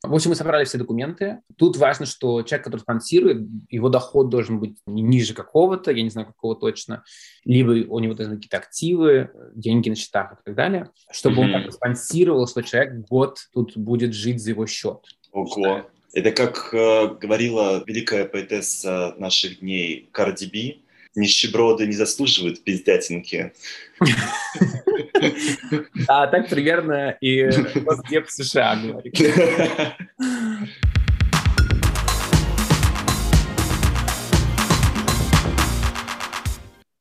В общем, мы собрали все документы. Тут важно, что человек, который спонсирует, его доход должен быть не ниже какого-то, я не знаю, какого точно, либо у него должны быть какие-то активы, деньги на счетах и так далее, чтобы mm-hmm. он спонсировал, что человек год тут будет жить за его счет. Ого. Это как э, говорила великая поэтесса наших дней Карди Би, нищеброды не заслуживают пиздятинки. А так примерно и Госдеп США говорит.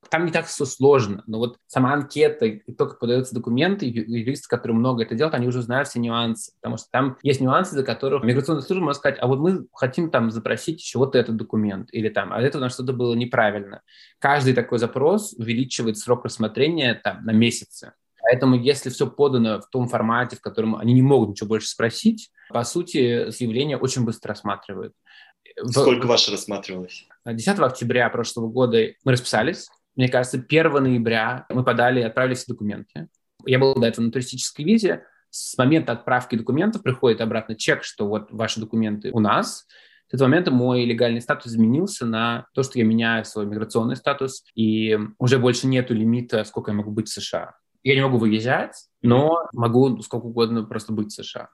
там не так все сложно, но вот сама анкета и то, как подаются документы, юристы, которые много это делают, они уже знают все нюансы, потому что там есть нюансы, за которых миграционная служба может сказать, а вот мы хотим там запросить еще вот этот документ, или там, а это у нас что-то было неправильно. Каждый такой запрос увеличивает срок рассмотрения там на месяцы. Поэтому если все подано в том формате, в котором они не могут ничего больше спросить, по сути, заявление очень быстро рассматривают. Сколько ваше рассматривалось? 10 октября прошлого года мы расписались, мне кажется, 1 ноября мы подали, отправили все документы. Я был до этого на туристической визе. С момента отправки документов приходит обратно чек, что вот ваши документы у нас. С этого момента мой легальный статус изменился на то, что я меняю свой миграционный статус, и уже больше нету лимита, сколько я могу быть в США. Я не могу выезжать, но могу сколько угодно просто быть в США.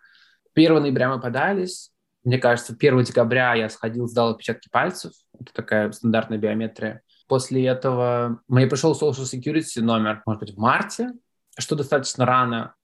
1 ноября мы подались. Мне кажется, 1 декабря я сходил, сдал отпечатки пальцев. Это такая стандартная биометрия. После этого мне пришел Social Security номер, может быть, в марте, что достаточно рано.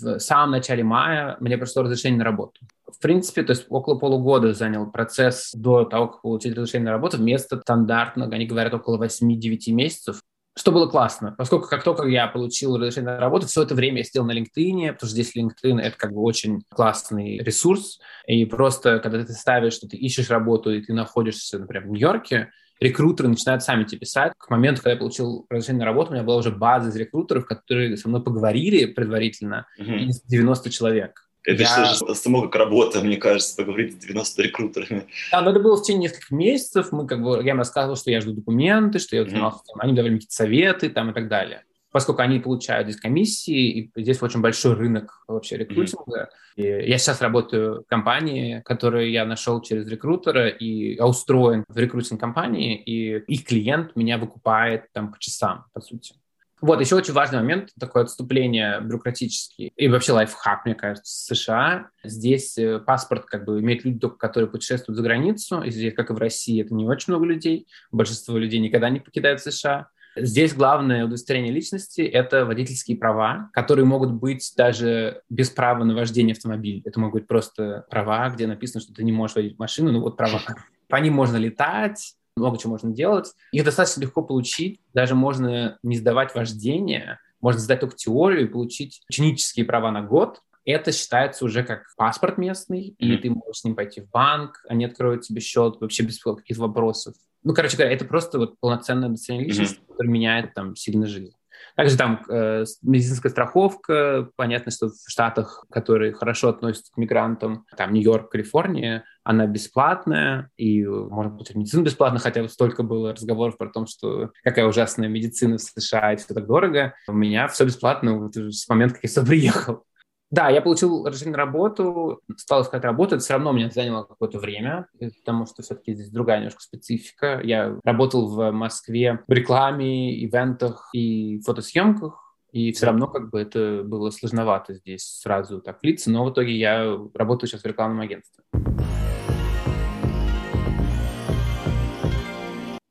В самом начале мая мне пришло разрешение на работу. В принципе, то есть около полугода занял процесс до того, как получить разрешение на работу, вместо стандартного, они говорят, около 8-9 месяцев. Что было классно, поскольку как только я получил разрешение на работу, все это время я сидел на LinkedIn, потому что здесь LinkedIn — это как бы очень классный ресурс, и просто когда ты ставишь, что ты ищешь работу, и ты находишься, например, в Нью-Йорке, рекрутеры начинают сами тебе писать. К моменту, когда я получил разрешение на работу, у меня была уже база из рекрутеров, которые со мной поговорили предварительно, mm-hmm. 90 человек. Это я... же само как работа, мне кажется, поговорить с 90 рекрутерами. Да, но это было в течение нескольких месяцев. Мы как бы, я им рассказывал, что я жду документы, что я mm-hmm. они давали мне какие-то советы там и так далее поскольку они получают здесь комиссии, и здесь очень большой рынок вообще рекрутинга. Mm-hmm. И я сейчас работаю в компании, которую я нашел через рекрутера, и я устроен в рекрутинг-компании, и их клиент меня выкупает там по часам, по сути. Вот, еще очень важный момент, такое отступление бюрократический и вообще лайфхак, мне кажется, в США. Здесь э, паспорт как бы имеют люди, только которые путешествуют за границу, и здесь, как и в России, это не очень много людей. Большинство людей никогда не покидают США. Здесь главное удостоверение личности – это водительские права, которые могут быть даже без права на вождение автомобиля. Это могут быть просто права, где написано, что ты не можешь водить машину, ну вот права. По ним можно летать, много чего можно делать. Их достаточно легко получить, даже можно не сдавать вождение, можно сдать только теорию и получить ученические права на год, это считается уже как паспорт местный, mm-hmm. и ты можешь с ним пойти в банк, они откроют тебе счет вообще без каких-то вопросов. Ну, короче говоря, это просто вот полноценное удостоверение личности, mm-hmm. которое меняет там сильно жизнь. Также там э, медицинская страховка, понятно, что в Штатах, которые хорошо относятся к мигрантам, там Нью-Йорк, Калифорния, она бесплатная, и можно получить медицину бесплатно, хотя вот столько было разговоров про то, что какая ужасная медицина в США, и все так дорого. У меня все бесплатно вот с момента, как я сюда приехал. Да, я получил разрешение на работу, стал искать работу, это все равно мне заняло какое-то время, потому что все-таки здесь другая немножко специфика. Я работал в Москве в рекламе, ивентах и фотосъемках, и все равно как бы это было сложновато здесь сразу так влиться, но в итоге я работаю сейчас в рекламном агентстве.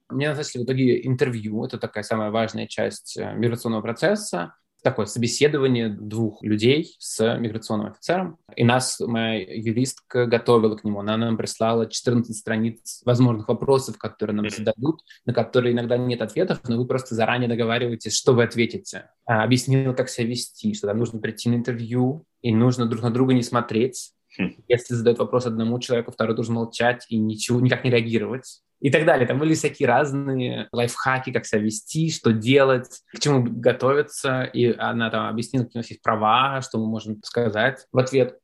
мне назначили в итоге интервью. Это такая самая важная часть э, миграционного процесса такое собеседование двух людей с миграционным офицером. И нас, моя юристка, готовила к нему. Она нам прислала 14 страниц возможных вопросов, которые нам зададут, на которые иногда нет ответов, но вы просто заранее договариваетесь, что вы ответите. А, объяснила, как себя вести, что там нужно прийти на интервью, и нужно друг на друга не смотреть. Хм. Если задают вопрос одному человеку, второй должен молчать и ничего, никак не реагировать и так далее. Там были всякие разные лайфхаки, как себя вести, что делать, к чему готовиться. И она там объяснила, какие у нас есть права, что мы можем сказать в ответ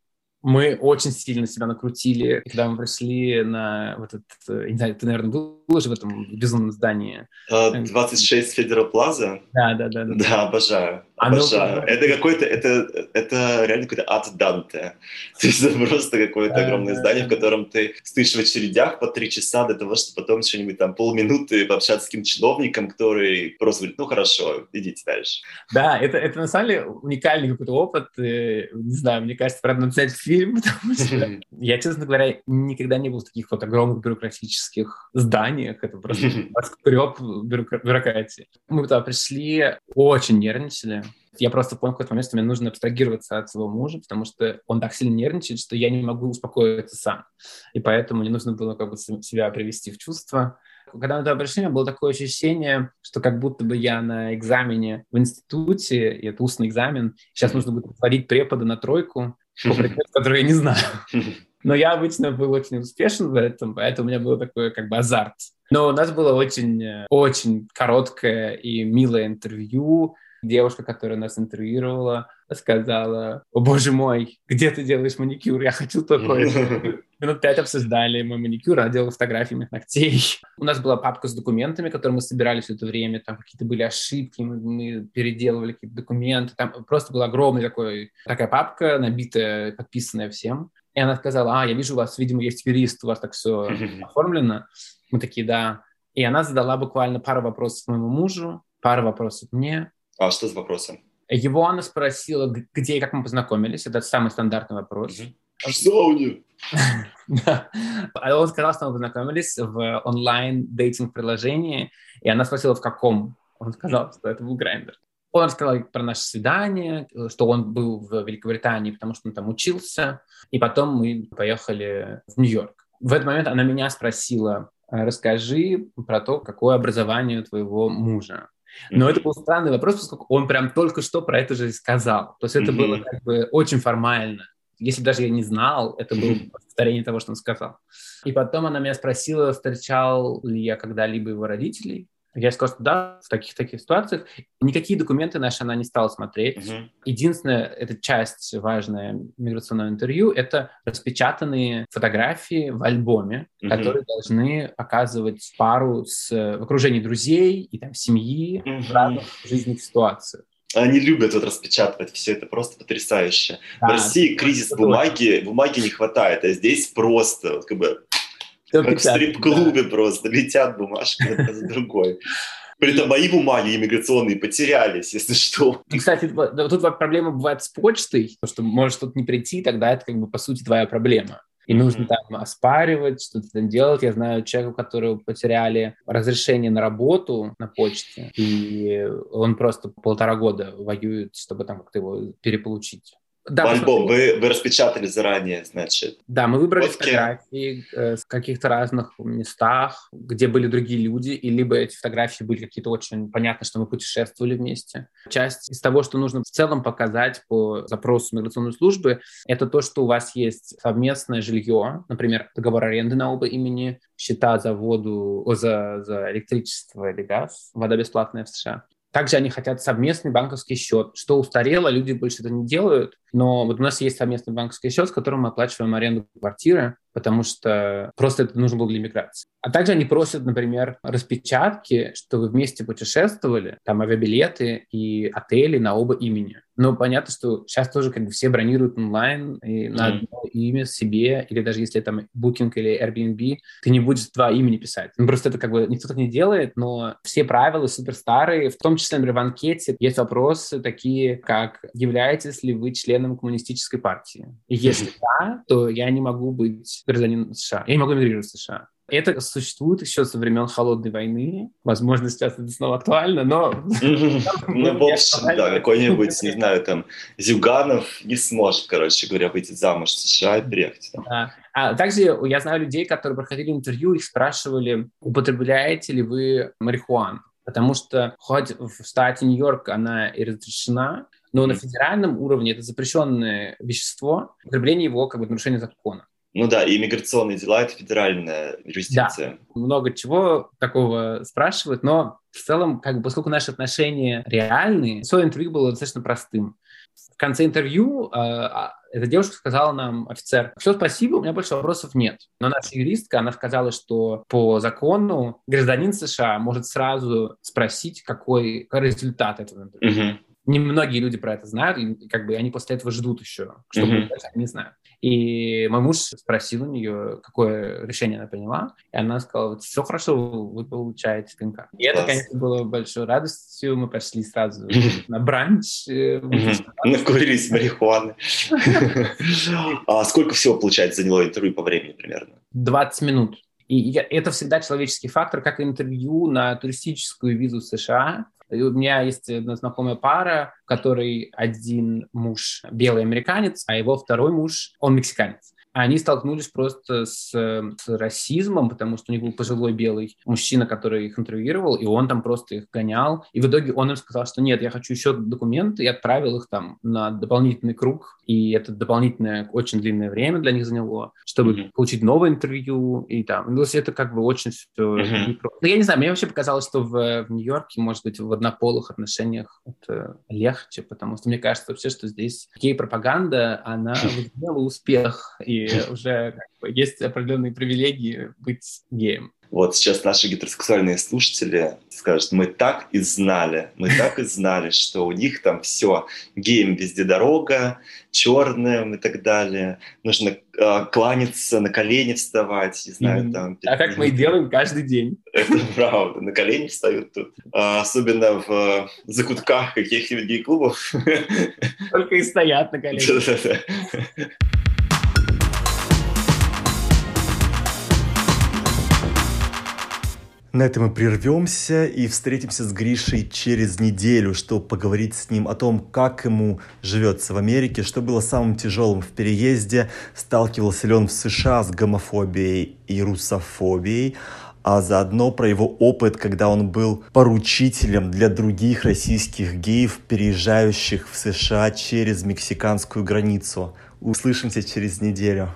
мы очень сильно себя накрутили, когда мы пришли на вот этот, э, не знаю, ты, наверное, был уже в этом безумном здании. 26 Федерал Плаза? Да, да, да. Да, да обожаю. Обожаю. Оно... Это какой-то, это, это реально какой-то ад Данте. То есть это просто какое-то огромное здание, в котором ты стоишь в очередях по три часа для того, чтобы потом что-нибудь там полминуты пообщаться с каким чиновником, который просто говорит, ну хорошо, идите дальше. Да, это, это на самом деле уникальный какой-то опыт. И, не знаю, мне кажется, правда, написать фильм, потому что я, честно говоря, никогда не был в таких вот огромных бюрократических зданиях. Это просто скреб бюрократии. Мы туда пришли, очень нервничали. Я просто понял в какой-то момент, что мне нужно абстрагироваться от своего мужа, потому что он так сильно нервничает, что я не могу успокоиться сам. И поэтому мне нужно было как бы себя привести в чувство. Когда мы туда пришли, у меня было такое ощущение, что как будто бы я на экзамене в институте, и это устный экзамен, сейчас нужно будет творить препода на тройку, по предмету, который я не знаю. Но я обычно был очень успешен в этом, поэтому у меня был такой как бы азарт. Но у нас было очень, э, очень короткое и милое интервью. Девушка, которая нас интервьюировала, сказала, о боже мой, где ты делаешь маникюр? Я хочу такой. Минут пять обсуждали мой маникюр, она делала фотографии моих ногтей. У нас была папка с документами, которые мы собирали все это время. Там какие-то были ошибки, мы, мы переделывали какие-то документы. Там просто была огромная такой, такая папка, набитая, подписанная всем. И она сказала, а, я вижу, у вас, видимо, есть юрист, у вас так все оформлено. Мы такие, да. И она задала буквально пару вопросов моему мужу, пару вопросов мне. А что за вопросы? Его она спросила, где и как мы познакомились. Это самый стандартный вопрос. В сауне. А он сказал, что мы познакомились в онлайн- dating -приложении, и она спросила, в каком. Он сказал, что это был Grindr. Он рассказал про наше свидание, что он был в Великобритании, потому что он там учился, и потом мы поехали в Нью-Йорк. В этот момент она меня спросила, расскажи про то, какое образование у твоего мужа. Но mm-hmm. это был странный вопрос, поскольку он прям только что про это же сказал. То есть это mm-hmm. было как бы очень формально. Если даже я не знал, это было повторение того, что он сказал. И потом она меня спросила, встречал ли я когда-либо его родителей. Я сказал, что да, в таких-таких ситуациях. Никакие документы наши она не стала смотреть. Uh-huh. Единственная эта часть важная миграционного интервью — это распечатанные фотографии в альбоме, uh-huh. которые должны показывать пару с, в окружении друзей и там семьи uh-huh. в разных жизненных ситуациях. Они любят вот распечатывать все это просто потрясающе. Да, в России кризис бумаги, бумаги не хватает, а здесь просто вот как бы как в стрип-клубе да. просто летят бумажки одна за другой. При этом мои бумаги иммиграционные потерялись, если что. И, кстати, тут проблема бывает с почтой, что может что-то не прийти, тогда это как бы по сути твоя проблема. И нужно там оспаривать, что-то там делать. Я знаю человека, которого потеряли разрешение на работу на почте, и он просто полтора года воюет, чтобы там как-то его переполучить. Да, альбом вы, вы распечатали заранее, значит. Да, мы выбрали Фотки. фотографии э, каких-то разных местах, где были другие люди, и либо эти фотографии были какие-то очень понятно, что мы путешествовали вместе. Часть из того, что нужно в целом показать по запросу миграционной службы, это то, что у вас есть совместное жилье, например, договор аренды на оба имени, счета за воду, о, за, за электричество или газ, вода бесплатная в США. Также они хотят совместный банковский счет, что устарело, люди больше это не делают. Но вот у нас есть совместный банковский счет, с которым мы оплачиваем аренду квартиры, потому что просто это нужно было для миграции. А также они просят, например, распечатки, что вы вместе путешествовали, там авиабилеты и отели на оба имени. Но понятно, что сейчас тоже как бы все бронируют онлайн и на одно имя себе, или даже если там Booking или Airbnb, ты не будешь два имени писать. Ну, просто это как бы никто так не делает, но все правила супер старые, в том числе, например, в анкете есть вопросы такие, как являетесь ли вы членом членом коммунистической партии? И если да, то я не могу быть гражданином США. Я не могу эмигрировать в США. Это существует еще со времен Холодной войны. Возможно, сейчас это снова актуально, но... Ну, в общем, да, какой-нибудь, не знаю, там, Зюганов не сможет, короче говоря, выйти замуж в США и приехать. А также я знаю людей, которые проходили интервью, их спрашивали, употребляете ли вы марихуану. Потому что хоть в штате Нью-Йорк она и разрешена, но на федеральном уровне это запрещенное вещество, употребление его как бы нарушение закона. Ну да, и иммиграционные дела — это федеральная юрисдикция. Да, много чего такого спрашивают, но в целом, как бы, поскольку наши отношения реальные, свое интервью было достаточно простым. В конце интервью э, эта девушка сказала нам, офицер, все, спасибо, у меня больше вопросов нет. Но наша юристка, она сказала, что по закону гражданин США может сразу спросить, какой, результат этого интервью. Uh-huh немногие люди про это знают, и как бы они после этого ждут еще, чтобы mm-hmm. они не знают. И мой муж спросил у нее, какое решение она приняла, и она сказала, все хорошо, вы получаете ДНК. И это, конечно, было большой радостью. Мы пошли сразу на бранч. Э, Накурились марихуаны. А сколько всего, получается, заняло интервью по времени примерно? 20 минут. И это всегда человеческий фактор, как интервью на туристическую визу США. И у меня есть одна знакомая пара, в которой один муж белый американец, а его второй муж, он мексиканец они столкнулись просто с, с расизмом, потому что у них был пожилой белый мужчина, который их интервьюировал, и он там просто их гонял. И в итоге он им сказал, что нет, я хочу еще документы, и отправил их там на дополнительный круг, и это дополнительное очень длинное время для них заняло, чтобы mm-hmm. получить новое интервью, и там, ну, это как бы очень все mm-hmm. Ну, я не знаю, мне вообще показалось, что в, в Нью-Йорке, может быть, в однополых отношениях это легче, потому что мне кажется вообще, что здесь гей-пропаганда, она возымела успех, и уже как бы, есть определенные привилегии быть геем. Вот сейчас наши гетеросексуальные слушатели скажут, мы так и знали, мы так и знали, что у них там все, геем везде дорога, черным и так далее. Нужно э, кланяться, на колени вставать, не знаю, mm-hmm. там. А как мы и делаем каждый день. Это правда, на колени встают тут. А, особенно в э, закутках каких-нибудь гей-клубов. Только и стоят на коленях. На этом мы прервемся и встретимся с Гришей через неделю, чтобы поговорить с ним о том, как ему живется в Америке, что было самым тяжелым в переезде, сталкивался ли он в США с гомофобией и русофобией, а заодно про его опыт, когда он был поручителем для других российских геев, переезжающих в США через мексиканскую границу. Услышимся через неделю.